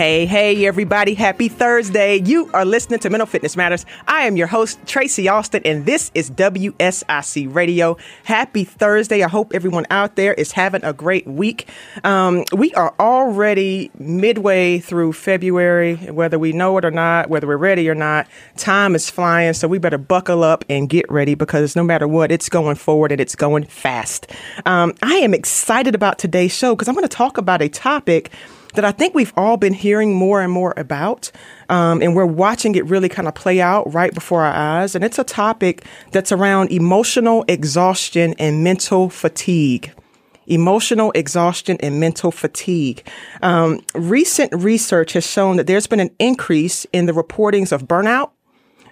Hey, hey, everybody. Happy Thursday. You are listening to Mental Fitness Matters. I am your host, Tracy Austin, and this is WSIC Radio. Happy Thursday. I hope everyone out there is having a great week. Um, we are already midway through February, whether we know it or not, whether we're ready or not. Time is flying, so we better buckle up and get ready because no matter what, it's going forward and it's going fast. Um, I am excited about today's show because I'm going to talk about a topic that I think we've all been hearing more and more about. Um, and we're watching it really kind of play out right before our eyes. And it's a topic that's around emotional exhaustion and mental fatigue. Emotional exhaustion and mental fatigue. Um, recent research has shown that there's been an increase in the reportings of burnout,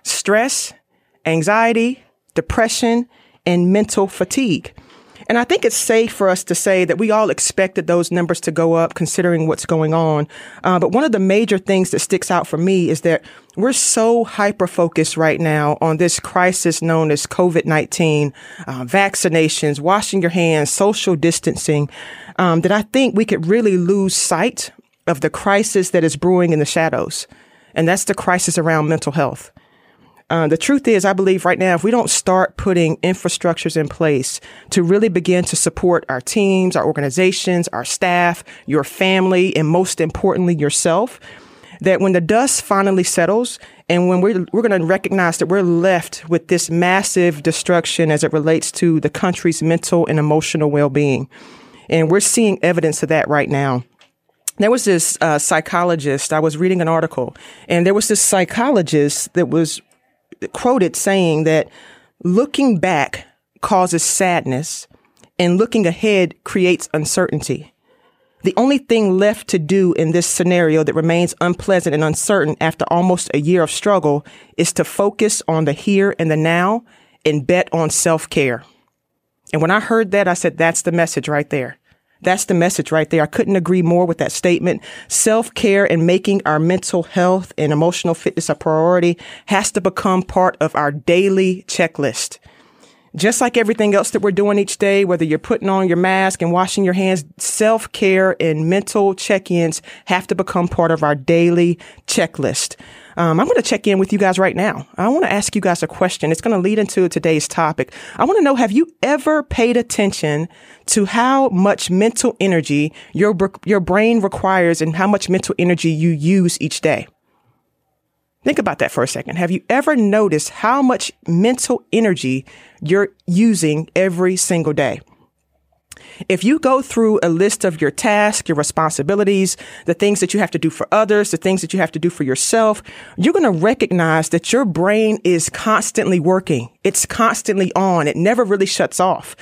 stress, anxiety, depression, and mental fatigue. And I think it's safe for us to say that we all expected those numbers to go up considering what's going on. Uh, but one of the major things that sticks out for me is that we're so hyper focused right now on this crisis known as COVID 19, uh, vaccinations, washing your hands, social distancing, um, that I think we could really lose sight of the crisis that is brewing in the shadows. And that's the crisis around mental health. Uh, the truth is, I believe right now, if we don't start putting infrastructures in place to really begin to support our teams, our organizations, our staff, your family, and most importantly, yourself, that when the dust finally settles and when we're, we're going to recognize that we're left with this massive destruction as it relates to the country's mental and emotional well-being. And we're seeing evidence of that right now there was this uh, psychologist. I was reading an article, and there was this psychologist that was quoted saying that looking back causes sadness and looking ahead creates uncertainty. The only thing left to do in this scenario that remains unpleasant and uncertain after almost a year of struggle is to focus on the here and the now and bet on self care. And when I heard that, I said, that's the message right there. That's the message right there. I couldn't agree more with that statement. Self care and making our mental health and emotional fitness a priority has to become part of our daily checklist. Just like everything else that we're doing each day, whether you're putting on your mask and washing your hands, self care and mental check ins have to become part of our daily checklist. Um, I'm going to check in with you guys right now. I want to ask you guys a question. It's going to lead into today's topic. I want to know, have you ever paid attention to how much mental energy your, your brain requires and how much mental energy you use each day? Think about that for a second. Have you ever noticed how much mental energy you're using every single day? If you go through a list of your tasks, your responsibilities, the things that you have to do for others, the things that you have to do for yourself, you're going to recognize that your brain is constantly working. It's constantly on. It never really shuts off.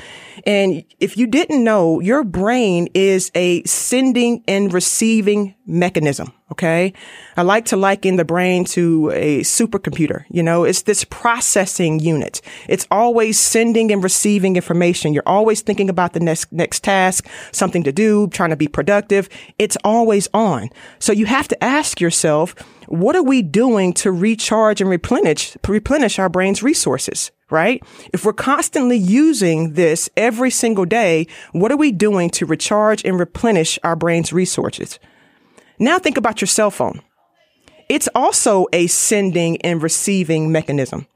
And if you didn't know, your brain is a sending and receiving mechanism. Okay. I like to liken the brain to a supercomputer. You know, it's this processing unit. It's always sending and receiving information. You're always thinking about the next, next task, something to do, trying to be productive. It's always on. So you have to ask yourself, what are we doing to recharge and replenish, replenish our brain's resources? Right? If we're constantly using this every single day, what are we doing to recharge and replenish our brain's resources? Now think about your cell phone. It's also a sending and receiving mechanism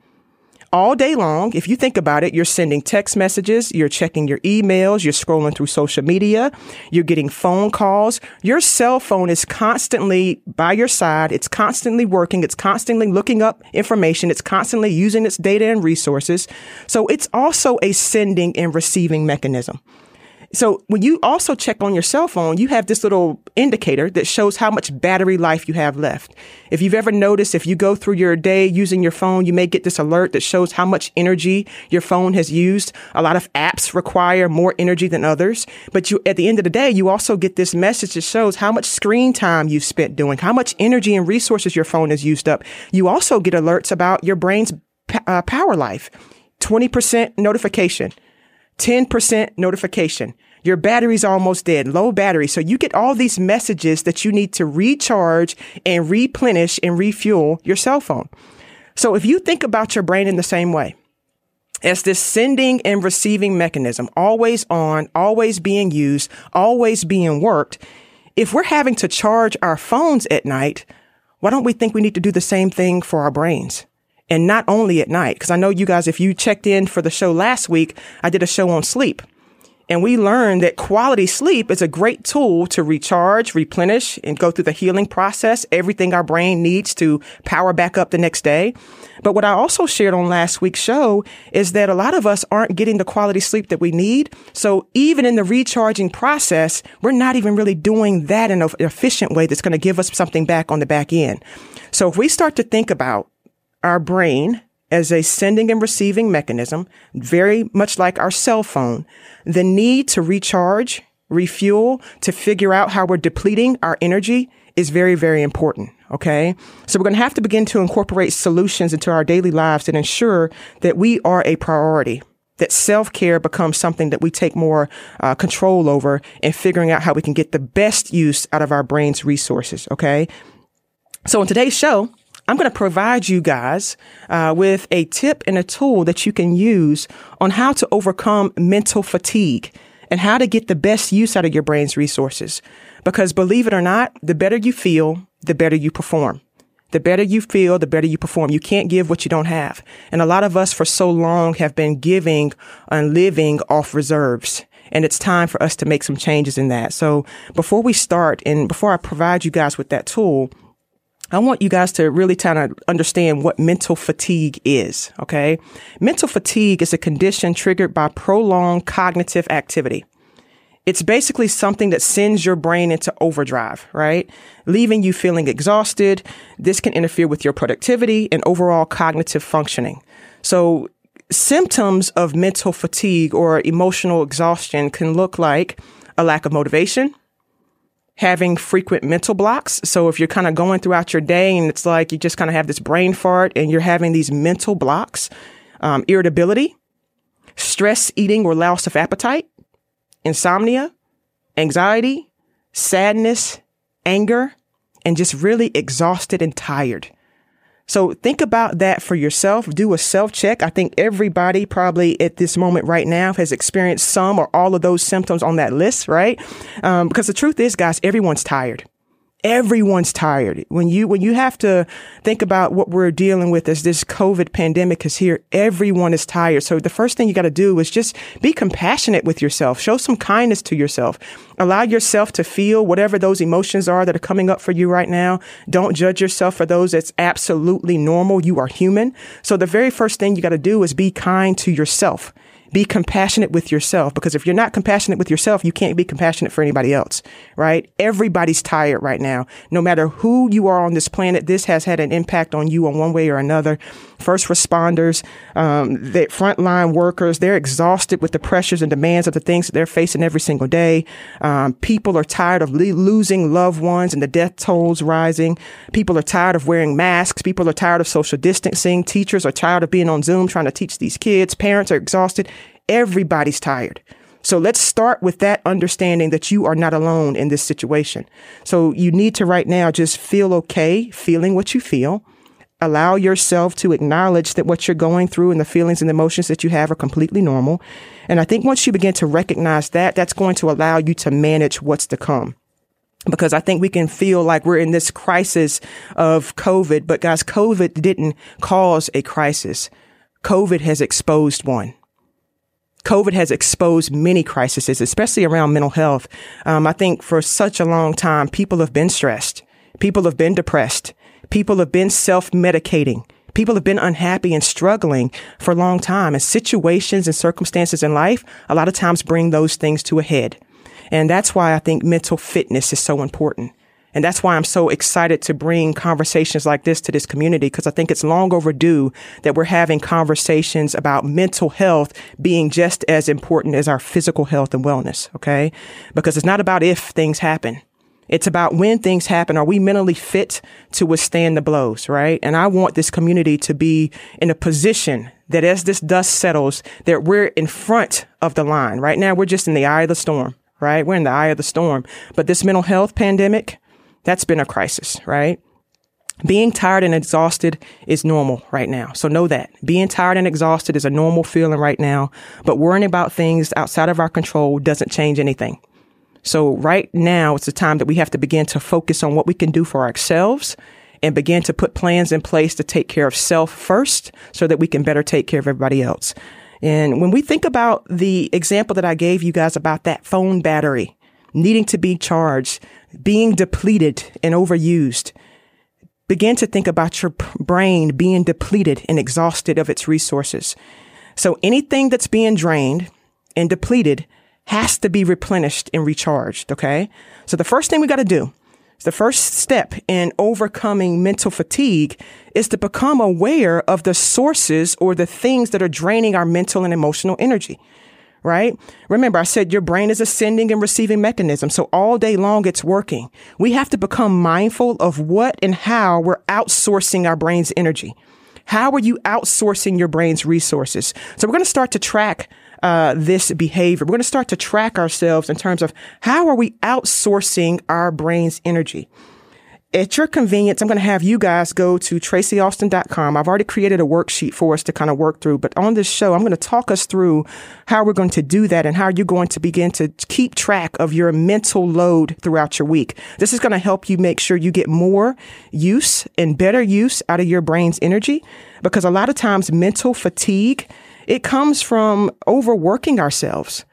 all day long. If you think about it, you're sending text messages, you're checking your emails, you're scrolling through social media, you're getting phone calls. Your cell phone is constantly by your side. It's constantly working. It's constantly looking up information. It's constantly using its data and resources. So it's also a sending and receiving mechanism. So when you also check on your cell phone, you have this little indicator that shows how much battery life you have left. If you've ever noticed, if you go through your day using your phone, you may get this alert that shows how much energy your phone has used. A lot of apps require more energy than others, but you, at the end of the day, you also get this message that shows how much screen time you've spent doing, how much energy and resources your phone has used up. You also get alerts about your brain's uh, power life. 20% notification. 10% notification. Your battery's almost dead, low battery. So you get all these messages that you need to recharge and replenish and refuel your cell phone. So if you think about your brain in the same way, as this sending and receiving mechanism, always on, always being used, always being worked, if we're having to charge our phones at night, why don't we think we need to do the same thing for our brains? And not only at night, because I know you guys, if you checked in for the show last week, I did a show on sleep. And we learned that quality sleep is a great tool to recharge, replenish, and go through the healing process, everything our brain needs to power back up the next day. But what I also shared on last week's show is that a lot of us aren't getting the quality sleep that we need. So even in the recharging process, we're not even really doing that in an efficient way that's going to give us something back on the back end. So if we start to think about our brain as a sending and receiving mechanism, very much like our cell phone, the need to recharge, refuel, to figure out how we're depleting our energy is very, very important. Okay. So we're going to have to begin to incorporate solutions into our daily lives and ensure that we are a priority. That self care becomes something that we take more uh, control over and figuring out how we can get the best use out of our brain's resources. Okay. So in today's show, I'm going to provide you guys uh, with a tip and a tool that you can use on how to overcome mental fatigue and how to get the best use out of your brain's resources. Because believe it or not, the better you feel, the better you perform. The better you feel, the better you perform. You can't give what you don't have. And a lot of us for so long have been giving and living off reserves. And it's time for us to make some changes in that. So before we start and before I provide you guys with that tool, I want you guys to really kind of understand what mental fatigue is. Okay. Mental fatigue is a condition triggered by prolonged cognitive activity. It's basically something that sends your brain into overdrive, right? Leaving you feeling exhausted. This can interfere with your productivity and overall cognitive functioning. So symptoms of mental fatigue or emotional exhaustion can look like a lack of motivation, having frequent mental blocks. So if you're kind of going throughout your day and it's like you just kind of have this brain fart and you're having these mental blocks, um, irritability, stress eating or loss of appetite, insomnia, anxiety, sadness, anger, and just really exhausted and tired. So think about that for yourself. Do a self check. I think everybody probably at this moment right now has experienced some or all of those symptoms on that list, right? Um, because the truth is, guys, everyone's tired everyone's tired. When you, when you have to think about what we're dealing with as this COVID pandemic is here, everyone is tired. So the first thing you got to do is just be compassionate with yourself. Show some kindness to yourself. Allow yourself to feel whatever those emotions are that are coming up for you right now. Don't judge yourself for those. It's absolutely normal. You are human. So the very first thing you got to do is be kind to yourself. Be compassionate with yourself because if you're not compassionate with yourself, you can't be compassionate for anybody else, right? Everybody's tired right now. No matter who you are on this planet, this has had an impact on you in one way or another. First responders, um, the frontline workers, they're exhausted with the pressures and demands of the things that they're facing every single day. Um, people are tired of le- losing loved ones and the death tolls rising. People are tired of wearing masks. People are tired of social distancing. Teachers are tired of being on Zoom trying to teach these kids. Parents are exhausted. Everybody's tired. So let's start with that understanding that you are not alone in this situation. So you need to right now just feel okay, feeling what you feel. Allow yourself to acknowledge that what you're going through and the feelings and emotions that you have are completely normal. And I think once you begin to recognize that, that's going to allow you to manage what's to come because I think we can feel like we're in this crisis of COVID, but guys, COVID didn't cause a crisis. COVID has exposed one. COVID has exposed many crises, especially around mental health. Um, I think for such a long time, people have been stressed. People have been depressed. People have been self-medicating. People have been unhappy and struggling for a long time. And situations and circumstances in life, a lot of times bring those things to a head. And that's why I think mental fitness is so important. And that's why I'm so excited to bring conversations like this to this community because I think it's long overdue that we're having conversations about mental health being just as important as our physical health and wellness. Okay. Because it's not about if things happen. It's about when things happen, are we mentally fit to withstand the blows, right? And I want this community to be in a position that as this dust settles, that we're in front of the line. Right now, we're just in the eye of the storm, right? We're in the eye of the storm. But this mental health pandemic, that's been a crisis, right? Being tired and exhausted is normal right now. So know that. Being tired and exhausted is a normal feeling right now, but worrying about things outside of our control doesn't change anything. So right now, it's the time that we have to begin to focus on what we can do for ourselves and begin to put plans in place to take care of self first so that we can better take care of everybody else. And when we think about the example that I gave you guys about that phone battery needing to be charged, being depleted and overused, begin to think about your brain being depleted and exhausted of its resources. So anything that's being drained and depleted has to be replenished and recharged. Okay. So the first thing we got to do, the first step in overcoming mental fatigue is to become aware of the sources or the things that are draining our mental and emotional energy. Right? Remember, I said your brain is a sending and receiving mechanism. So all day long, it's working. We have to become mindful of what and how we're outsourcing our brain's energy. How are you outsourcing your brain's resources? So we're going to start to track uh, this behavior. We're going to start to track ourselves in terms of how are we outsourcing our brain's energy. At your convenience, I'm going to have you guys go to tracyaustin.com. I've already created a worksheet for us to kind of work through, but on this show, I'm going to talk us through how we're going to do that and how you're going to begin to keep track of your mental load throughout your week. This is going to help you make sure you get more use and better use out of your brain's energy because a lot of times mental fatigue it comes from overworking ourselves.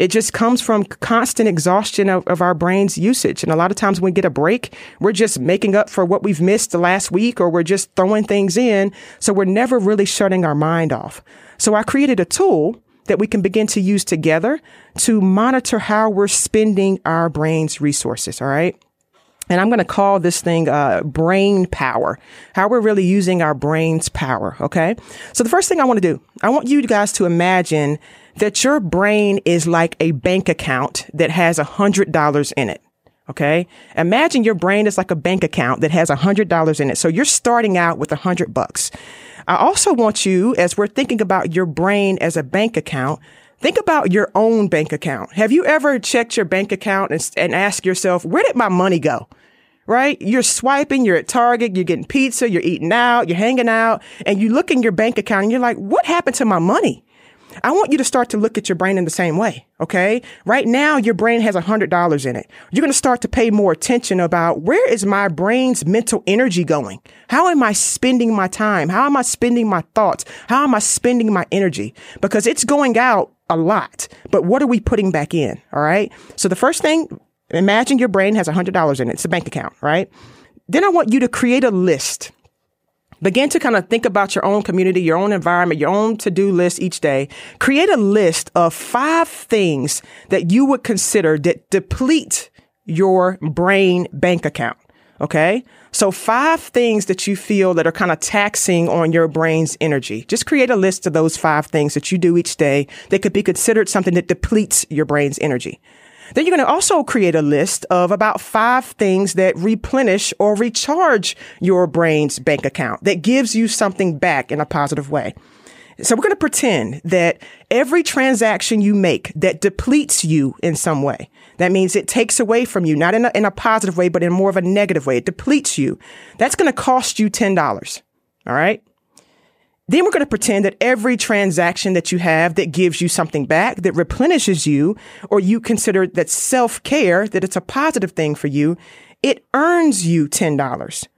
It just comes from constant exhaustion of, of, our brain's usage. And a lot of times when we get a break, we're just making up for what we've missed the last week or we're just throwing things in. So we're never really shutting our mind off. So I created a tool that we can begin to use together to monitor how we're spending our brain's resources. All right. And I'm going to call this thing uh, brain power, how we're really using our brain's power. Okay. So the first thing I want to do, I want you guys to imagine that your brain is like a bank account that has a hundred dollars in it. Okay. Imagine your brain is like a bank account that has a hundred dollars in it. So you're starting out with a hundred bucks. I also want you, as we're thinking about your brain as a bank account, Think about your own bank account. Have you ever checked your bank account and, and asked yourself, where did my money go? right? You're swiping, you're at Target, you're getting pizza, you're eating out, you're hanging out, and you look in your bank account and you're like, what happened to my money? I want you to start to look at your brain in the same way. Okay. Right now, your brain has a hundred dollars in it. You're going to start to pay more attention about where is my brain's mental energy going? How am I spending my time? How am I spending my thoughts? How am I spending my energy? Because it's going out a lot, but what are we putting back in? All right. So the first thing Imagine your brain has a $100 in it. It's a bank account, right? Then I want you to create a list. Begin to kind of think about your own community, your own environment, your own to do list each day. Create a list of five things that you would consider that deplete your brain bank account. Okay. So five things that you feel that are kind of taxing on your brain's energy. Just create a list of those five things that you do each day that could be considered something that depletes your brain's energy. Then you're going to also create a list of about five things that replenish or recharge your brain's bank account that gives you something back in a positive way. So we're going to pretend that every transaction you make that depletes you in some way, that means it takes away from you, not in a, in a positive way, but in more of a negative way. It depletes you. That's going to cost you $10. All right. Then we're going to pretend that every transaction that you have that gives you something back, that replenishes you, or you consider that self care, that it's a positive thing for you, it earns you $10.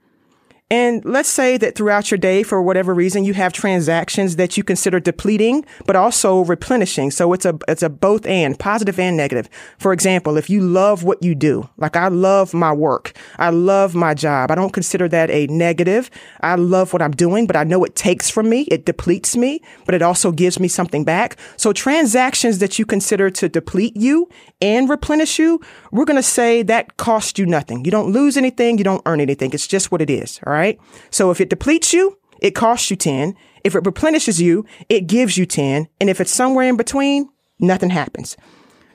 And let's say that throughout your day, for whatever reason, you have transactions that you consider depleting, but also replenishing. So it's a, it's a both and positive and negative. For example, if you love what you do, like I love my work, I love my job. I don't consider that a negative. I love what I'm doing, but I know it takes from me. It depletes me, but it also gives me something back. So transactions that you consider to deplete you and replenish you, we're going to say that costs you nothing. You don't lose anything. You don't earn anything. It's just what it is. All right right? So if it depletes you, it costs you 10. If it replenishes you, it gives you 10. And if it's somewhere in between, nothing happens.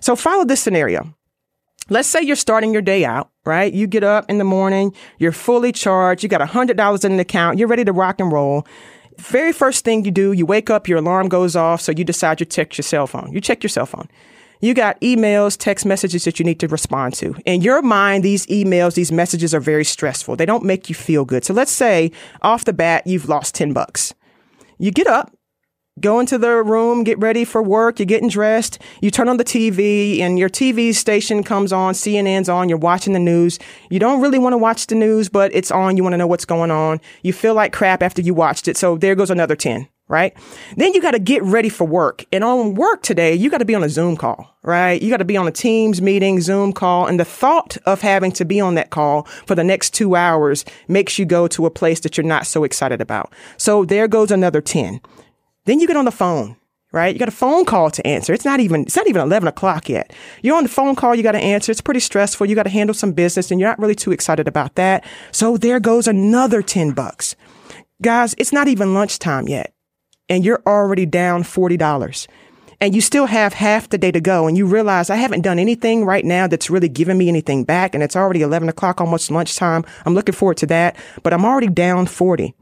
So follow this scenario. Let's say you're starting your day out, right? You get up in the morning, you're fully charged, you got $100 in an account, you're ready to rock and roll. Very first thing you do, you wake up, your alarm goes off, so you decide you check your cell phone. You check your cell phone. You got emails, text messages that you need to respond to. In your mind, these emails, these messages are very stressful. They don't make you feel good. So let's say off the bat, you've lost 10 bucks. You get up, go into the room, get ready for work, you're getting dressed, you turn on the TV and your TV station comes on, CNN's on, you're watching the news. You don't really want to watch the news, but it's on, you want to know what's going on. You feel like crap after you watched it, so there goes another 10 right? Then you got to get ready for work. And on work today, you got to be on a Zoom call, right? You got to be on a Teams meeting, Zoom call. And the thought of having to be on that call for the next two hours makes you go to a place that you're not so excited about. So there goes another 10. Then you get on the phone, right? You got a phone call to answer. It's not even, it's not even 11 o'clock yet. You're on the phone call. You got to answer. It's pretty stressful. You got to handle some business and you're not really too excited about that. So there goes another 10 bucks. Guys, it's not even lunchtime yet and you're already down $40 and you still have half the day to go and you realize I haven't done anything right now that's really giving me anything back and it's already 11 o'clock, almost lunchtime. I'm looking forward to that, but I'm already down 40.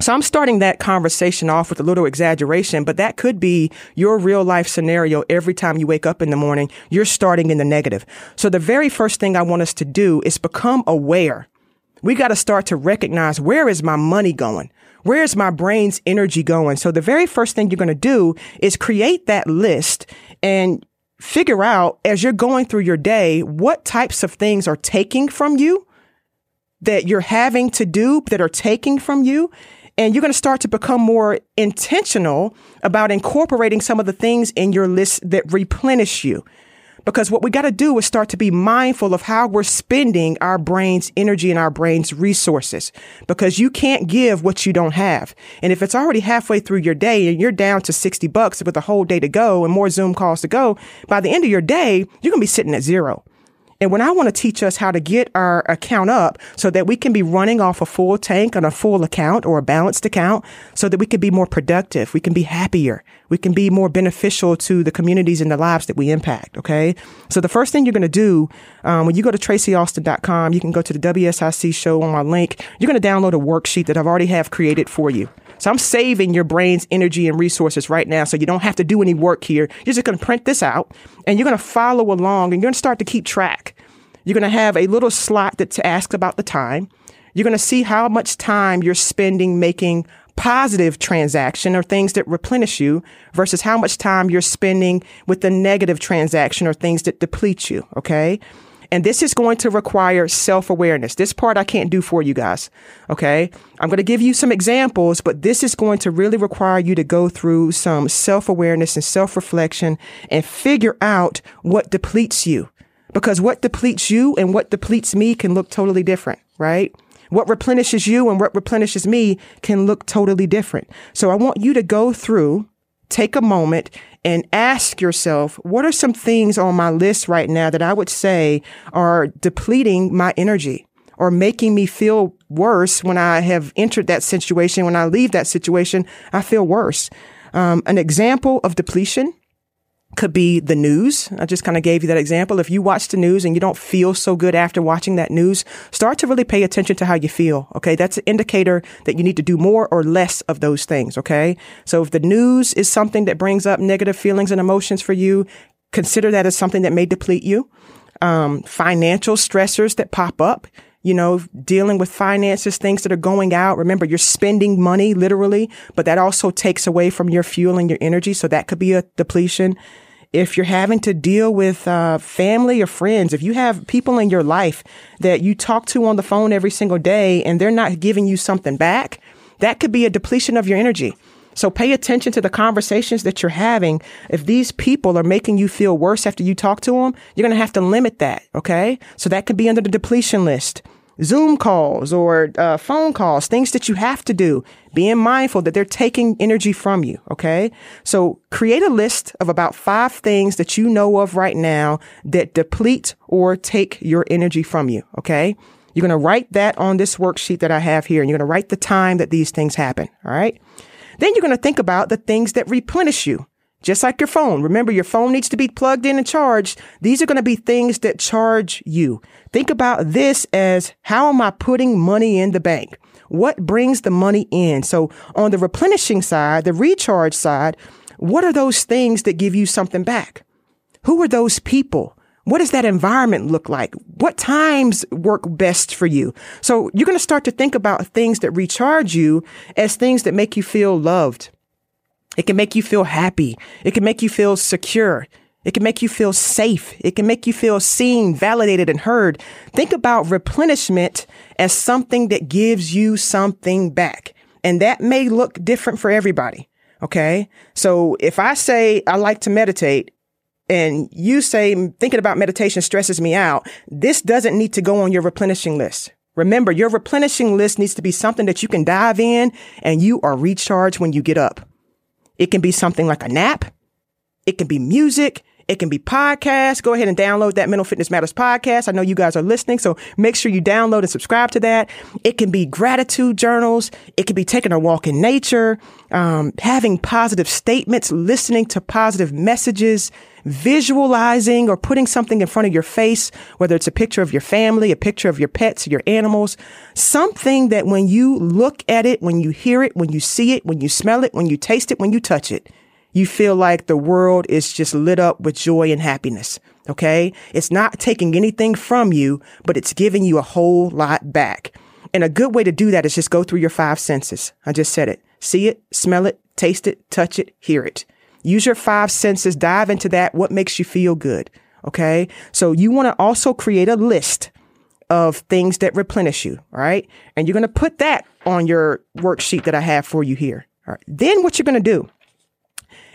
So I'm starting that conversation off with a little exaggeration, but that could be your real life scenario every time you wake up in the morning. You're starting in the negative. So the very first thing I want us to do is become aware. We got to start to recognize where is my money going? Where's my brain's energy going? So the very first thing you're going to do is create that list and figure out as you're going through your day, what types of things are taking from you that you're having to do that are taking from you and you're going to start to become more intentional about incorporating some of the things in your list that replenish you. Because what we got to do is start to be mindful of how we're spending our brain's energy and our brain's resources. Because you can't give what you don't have. And if it's already halfway through your day and you're down to 60 bucks with a whole day to go and more Zoom calls to go, by the end of your day, you're going to be sitting at zero. And when I want to teach us how to get our account up so that we can be running off a full tank on a full account or a balanced account so that we can be more productive, we can be happier, we can be more beneficial to the communities and the lives that we impact. Okay. So the first thing you're going to do, um, when you go to tracyaustin.com, you can go to the WSIC show on my link. You're going to download a worksheet that I've already have created for you. So I'm saving your brain's energy and resources right now so you don't have to do any work here. You're just going to print this out and you're going to follow along and you're going to start to keep track. You're going to have a little slot that asks about the time. You're going to see how much time you're spending making positive transaction or things that replenish you versus how much time you're spending with the negative transaction or things that deplete you. Okay. And this is going to require self awareness. This part I can't do for you guys. Okay. I'm going to give you some examples, but this is going to really require you to go through some self awareness and self reflection and figure out what depletes you. Because what depletes you and what depletes me can look totally different, right? What replenishes you and what replenishes me can look totally different. So I want you to go through, take a moment and ask yourself, what are some things on my list right now that I would say are depleting my energy or making me feel worse when I have entered that situation? When I leave that situation, I feel worse. Um, an example of depletion could be the news. I just kind of gave you that example. If you watch the news and you don't feel so good after watching that news, start to really pay attention to how you feel. Okay. That's an indicator that you need to do more or less of those things. Okay. So if the news is something that brings up negative feelings and emotions for you, consider that as something that may deplete you. Um, financial stressors that pop up you know, dealing with finances, things that are going out. Remember, you're spending money literally, but that also takes away from your fuel and your energy. So that could be a depletion. If you're having to deal with uh, family or friends, if you have people in your life that you talk to on the phone every single day and they're not giving you something back, that could be a depletion of your energy. So pay attention to the conversations that you're having. If these people are making you feel worse after you talk to them, you're going to have to limit that. Okay. So that could be under the depletion list. Zoom calls or uh, phone calls, things that you have to do, being mindful that they're taking energy from you. Okay. So create a list of about five things that you know of right now that deplete or take your energy from you. Okay. You're going to write that on this worksheet that I have here and you're going to write the time that these things happen. All right. Then you're going to think about the things that replenish you. Just like your phone. Remember, your phone needs to be plugged in and charged. These are going to be things that charge you. Think about this as how am I putting money in the bank? What brings the money in? So on the replenishing side, the recharge side, what are those things that give you something back? Who are those people? What does that environment look like? What times work best for you? So you're going to start to think about things that recharge you as things that make you feel loved. It can make you feel happy. It can make you feel secure. It can make you feel safe. It can make you feel seen, validated, and heard. Think about replenishment as something that gives you something back. And that may look different for everybody. Okay. So if I say I like to meditate and you say thinking about meditation stresses me out, this doesn't need to go on your replenishing list. Remember, your replenishing list needs to be something that you can dive in and you are recharged when you get up. It can be something like a nap. It can be music. It can be podcasts. Go ahead and download that Mental Fitness Matters podcast. I know you guys are listening, so make sure you download and subscribe to that. It can be gratitude journals. It can be taking a walk in nature, um, having positive statements, listening to positive messages, visualizing or putting something in front of your face, whether it's a picture of your family, a picture of your pets, your animals, something that when you look at it, when you hear it, when you see it, when you smell it, when you taste it, when you touch it, you feel like the world is just lit up with joy and happiness. Okay. It's not taking anything from you, but it's giving you a whole lot back. And a good way to do that is just go through your five senses. I just said it. See it, smell it, taste it, touch it, hear it. Use your five senses, dive into that. What makes you feel good? Okay. So you want to also create a list of things that replenish you. Right. And you're going to put that on your worksheet that I have for you here. All right. Then what you're going to do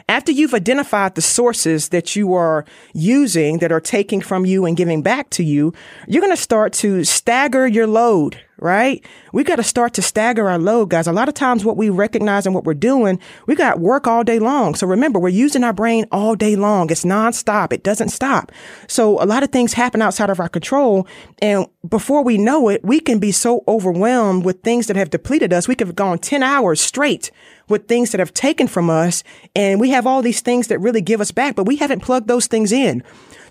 after you've identified the sources that you are using that are taking from you and giving back to you, you're going to start to stagger your load, right? We got to start to stagger our load, guys. A lot of times what we recognize and what we're doing, we got work all day long. So remember, we're using our brain all day long. It's nonstop. It doesn't stop. So a lot of things happen outside of our control. And before we know it, we can be so overwhelmed with things that have depleted us. We could have gone 10 hours straight with things that have taken from us. And we have all these things that really give us back, but we haven't plugged those things in.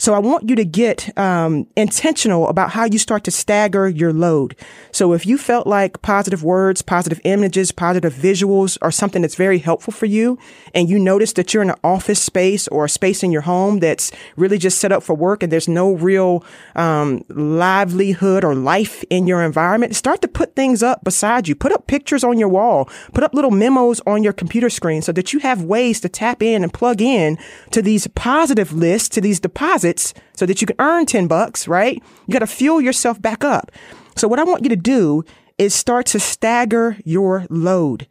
So I want you to get um, intentional about how you start to stagger your load. So if you felt like positive words, positive images, positive visuals are something that's very helpful for you, and you notice that you're in an office space or a space in your home that's really just set up for work and there's no real um, livelihood or life in your environment, start to put things up beside you. Put up pictures on your wall. Put up little memos on your computer screen so that you have ways to tap in and plug in to these positive lists, to these deposits so that you can earn 10 bucks, right? You got to fuel yourself back up. So what I want you to do is start to stagger your load.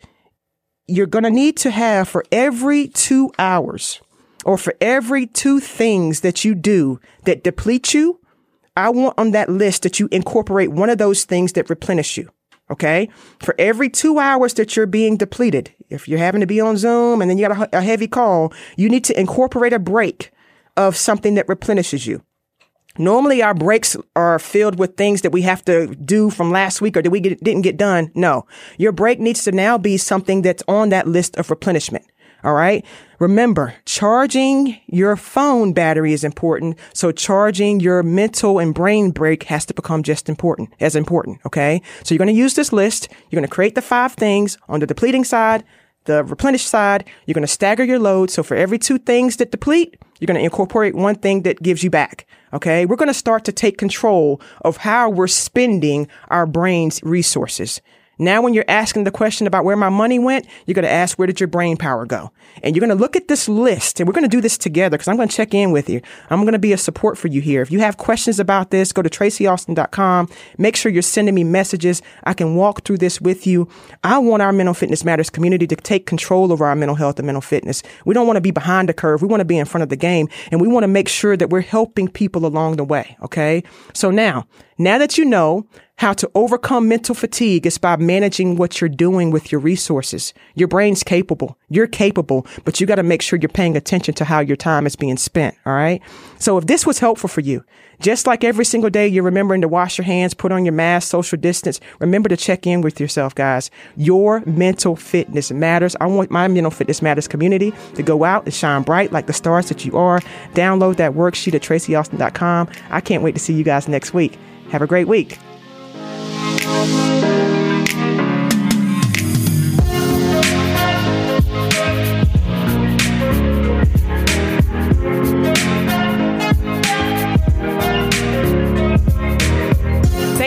You're going to need to have for every two hours or for every two things that you do that deplete you, I want on that list that you incorporate one of those things that replenish you. Okay. For every two hours that you're being depleted, if you're having to be on Zoom and then you got a, a heavy call, you need to incorporate a break of something that replenishes you. Normally, our breaks are filled with things that we have to do from last week or that we get, didn't get done. No, your break needs to now be something that's on that list of replenishment. All right. Remember, charging your phone battery is important. So charging your mental and brain break has to become just important, as important. Okay. So you're going to use this list. You're going to create the five things on the depleting side, the replenish side. You're going to stagger your load. So for every two things that deplete, you're going to incorporate one thing that gives you back. Okay. We're going to start to take control of how we're spending our brain's resources. Now, when you're asking the question about where my money went, you're going to ask, where did your brain power go? And you're going to look at this list and we're going to do this together because I'm going to check in with you. I'm going to be a support for you here. If you have questions about this, go to tracyaustin.com. Make sure you're sending me messages. I can walk through this with you. I want our mental fitness matters community to take control over our mental health and mental fitness. We don't want to be behind the curve. We want to be in front of the game and we want to make sure that we're helping people along the way. Okay. So now, now that you know how to overcome mental fatigue is by managing what you're doing with your resources. Your brain's capable. You're capable, but you got to make sure you're paying attention to how your time is being spent. All right. So if this was helpful for you, just like every single day you're remembering to wash your hands, put on your mask, social distance, remember to check in with yourself, guys. Your mental fitness matters. I want my mental fitness matters community to go out and shine bright like the stars that you are. Download that worksheet at tracyaustin.com. I can't wait to see you guys next week. Have a great week.